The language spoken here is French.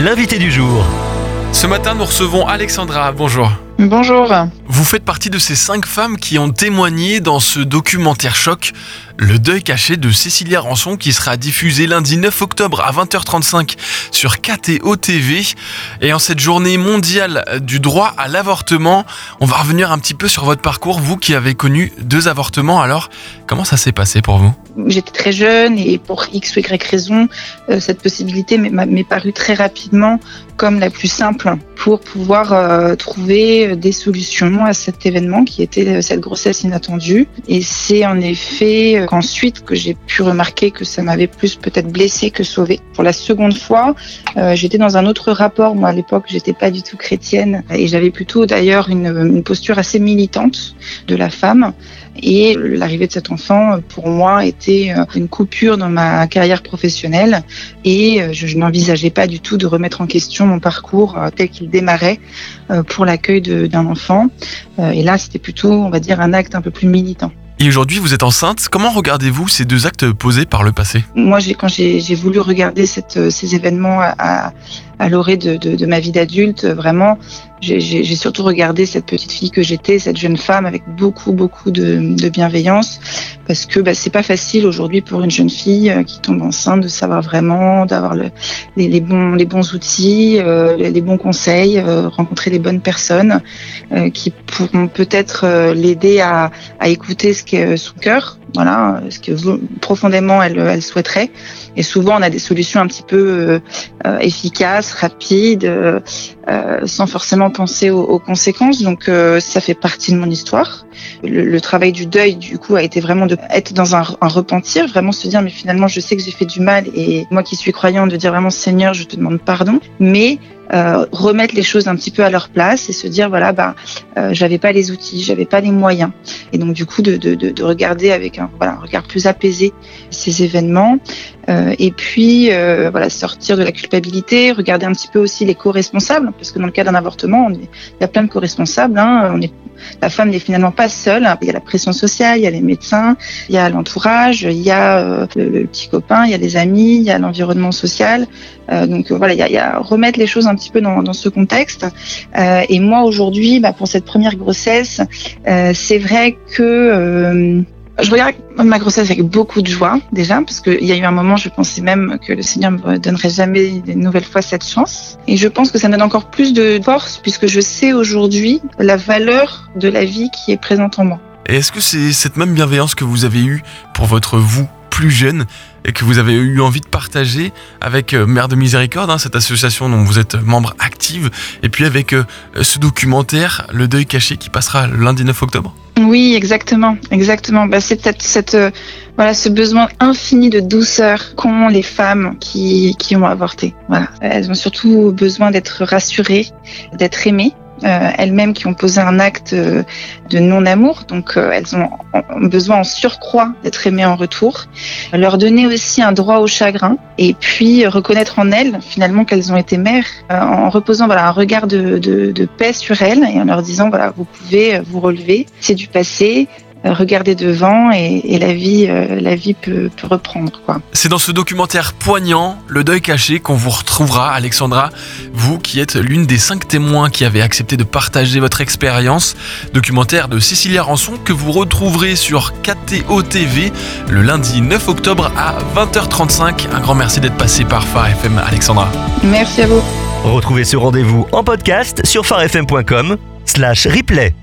l'invité du jour. Ce matin, nous recevons Alexandra. Bonjour. Bonjour. Vous faites partie de ces cinq femmes qui ont témoigné dans ce documentaire choc, Le deuil caché de Cécilia Rançon, qui sera diffusé lundi 9 octobre à 20h35 sur KTO TV. Et en cette journée mondiale du droit à l'avortement, on va revenir un petit peu sur votre parcours, vous qui avez connu deux avortements. Alors, comment ça s'est passé pour vous? J'étais très jeune et pour X ou Y raison, euh, cette possibilité m'est parue très rapidement comme la plus simple pour pouvoir euh, trouver des solutions à cet événement qui était euh, cette grossesse inattendue. Et c'est en effet qu'ensuite que j'ai pu remarquer que ça m'avait plus peut-être blessé que sauvé. Pour la seconde fois, j'étais dans un autre rapport. Moi, à l'époque, j'étais pas du tout chrétienne et j'avais plutôt d'ailleurs une posture assez militante de la femme. Et l'arrivée de cet enfant, pour moi, était euh, une coupure dans ma carrière professionnelle et euh, je, n'envisageais pas du tout de remettre en question mon parcours euh, tel qu'il démarrait pour l'accueil d'un enfant. Et là, c'était plutôt, on va dire, un acte un peu plus militant. Et aujourd'hui, vous êtes enceinte. Comment regardez-vous ces deux actes posés par le passé? Moi, quand j'ai voulu regarder cette, ces événements à, à l'orée de, ma vie d'adulte, vraiment, j'ai surtout regardé cette petite fille que j'étais, cette jeune femme avec beaucoup, beaucoup de, bienveillance, parce que bah, c'est pas facile aujourd'hui pour une jeune fille euh, qui tombe enceinte de savoir vraiment, d'avoir le, les, bons, outils, euh, les, bons conseils, euh, rencontrer les bonnes personnes qui pourront peut-être l'aider à, à écouter ce qu'est son cœur, voilà, ce que profondément elle, souhaiterait. Et souvent, on a des solutions un petit peu euh, efficaces, rapides, euh, sans forcément penser aux, conséquences. Donc, ça fait partie de mon histoire. Le, travail du deuil, du coup, a été vraiment de être dans un, un repentir, vraiment se dire, mais finalement, je sais que j'ai fait du mal. Et moi qui suis croyant, de dire vraiment, Seigneur, je te demande pardon. Mais euh, remettre les choses un petit peu à leur place et se dire voilà bah j'avais pas les outils, j'avais pas les moyens et donc du coup de, de, de regarder avec un, regard plus apaisé ces événements euh, et puis voilà sortir de la culpabilité, regarder un petit peu aussi les co-responsables parce que dans le cas d'un avortement il y a plein de co-responsables, hein, la femme n'est finalement pas seule. Il y a la pression sociale, il y a les médecins, il y a l'entourage, il y a le, petit copain, il y a les amis, il y a l'environnement social. Donc voilà, il y, a, il y, a, remettre les choses un petit peu dans, dans ce contexte. Euh, et moi aujourd'hui, bah, pour cette première grossesse, euh, c'est vrai que euh, je regarde ma grossesse avec beaucoup de joie déjà, parce qu'il y a eu un moment, je pensais même que le Seigneur me donnerait jamais une nouvelle fois cette chance. Et je pense que ça me donne encore plus de force, puisque je sais aujourd'hui la valeur de la vie qui est présente en moi. Et est-ce que c'est cette même bienveillance que vous avez eue pour votre vous? Plus jeune et que vous avez eu envie de partager avec euh, Mère de Miséricorde, hein, cette association dont vous êtes membre active, et puis avec euh, ce documentaire, Le Deuil caché, qui passera lundi 9 octobre Oui, exactement, exactement. Bah, c'est cette, cette euh, voilà, ce besoin infini de douceur qu'ont les femmes qui, qui ont avorté. Voilà. Elles ont surtout besoin d'être rassurées, d'être aimées euh, elles-mêmes qui ont posé un acte euh, de non-amour, donc euh, elles ont, besoin en surcroît d'être aimées en retour, leur donner aussi un droit au chagrin et puis reconnaître en elles finalement qu'elles ont été mères en reposant voilà un regard de, de, de paix sur elles et en leur disant voilà vous pouvez vous relever, c'est du passé, regarder devant et, et la vie, euh, la vie peut, peut reprendre. Quoi. C'est dans ce documentaire poignant, Le deuil caché, qu'on vous retrouvera, Alexandra, vous qui êtes l'une des cinq témoins qui avez accepté de partager votre expérience. Documentaire de Cécilia Rançon que vous retrouverez sur KTO TV le lundi 9 octobre à 20h35. Un grand merci d'être passé par Phare FM, Alexandra. Merci à vous. Retrouvez ce rendez-vous en podcast sur farfm.com slash replay.